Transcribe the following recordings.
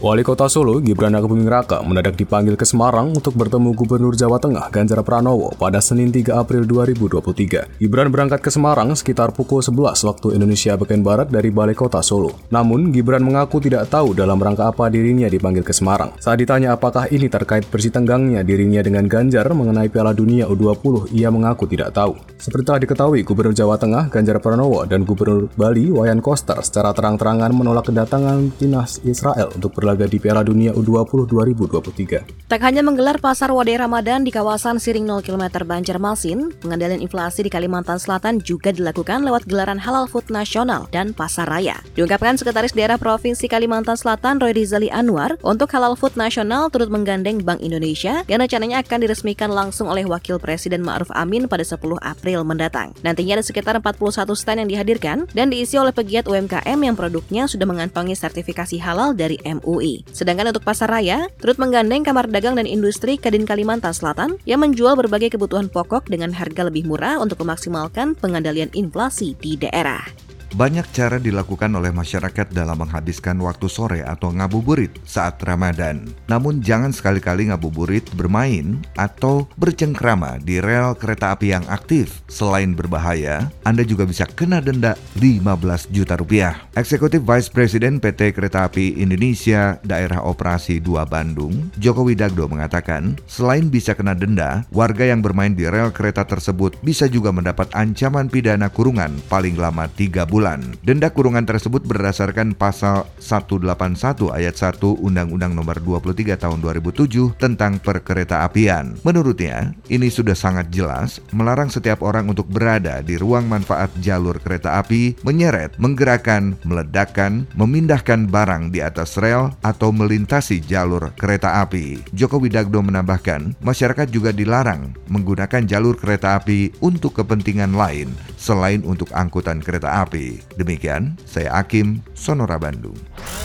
Wali Kota Solo, Gibran Rakabuming Raka, mendadak dipanggil ke Semarang untuk bertemu Gubernur Jawa Tengah, Ganjar Pranowo, pada Senin 3 April 2023. Gibran berangkat ke Semarang sekitar pukul 11 waktu Indonesia bagian Barat dari Balai Kota Solo. Namun, Gibran mengaku tidak tahu dalam rangka apa dirinya dipanggil ke Semarang. Saat ditanya apakah ini terkait bersih tenggangnya dirinya dengan Ganjar mengenai Piala Dunia U20, ia mengaku tidak tahu. Seperti telah diketahui, Gubernur Jawa Tengah, Ganjar Pranowo, dan Gubernur Bali, Wayan Koster, secara terang-terangan menolak kedatangan timnas Israel untuk berlaga laga di Piala Dunia U20 2023. Tak hanya menggelar pasar wadai Ramadan di kawasan Siring 0 km Banjarmasin, pengendalian inflasi di Kalimantan Selatan juga dilakukan lewat gelaran Halal Food Nasional dan Pasar Raya. Diungkapkan Sekretaris Daerah Provinsi Kalimantan Selatan Roy Rizali Anwar, untuk Halal Food Nasional turut menggandeng Bank Indonesia yang rencananya akan diresmikan langsung oleh Wakil Presiden Ma'ruf Amin pada 10 April mendatang. Nantinya ada sekitar 41 stand yang dihadirkan dan diisi oleh pegiat UMKM yang produknya sudah mengantongi sertifikasi halal dari MUI. MUI. Sedangkan untuk pasar raya, turut menggandeng Kamar Dagang dan Industri Kadin Kalimantan Selatan yang menjual berbagai kebutuhan pokok dengan harga lebih murah untuk memaksimalkan pengendalian inflasi di daerah. Banyak cara dilakukan oleh masyarakat dalam menghabiskan waktu sore atau ngabuburit saat Ramadan. Namun jangan sekali-kali ngabuburit bermain atau bercengkrama di rel kereta api yang aktif. Selain berbahaya, Anda juga bisa kena denda 15 juta rupiah. Eksekutif Vice President PT Kereta Api Indonesia Daerah Operasi 2 Bandung, Joko Widagdo mengatakan, selain bisa kena denda, warga yang bermain di rel kereta tersebut bisa juga mendapat ancaman pidana kurungan paling lama 3 bulan bulan. Denda kurungan tersebut berdasarkan pasal 181 ayat 1 Undang-Undang Nomor 23 Tahun 2007 tentang perkereta-apian. Menurutnya, ini sudah sangat jelas melarang setiap orang untuk berada di ruang manfaat jalur kereta api, menyeret, menggerakkan, meledakkan, memindahkan barang di atas rel atau melintasi jalur kereta api. Joko Widagdo menambahkan, masyarakat juga dilarang menggunakan jalur kereta api untuk kepentingan lain selain untuk angkutan kereta api. Demikian, saya Akim, Sonora Bandung.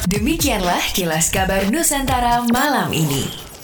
Demikianlah kilas kabar Nusantara malam ini.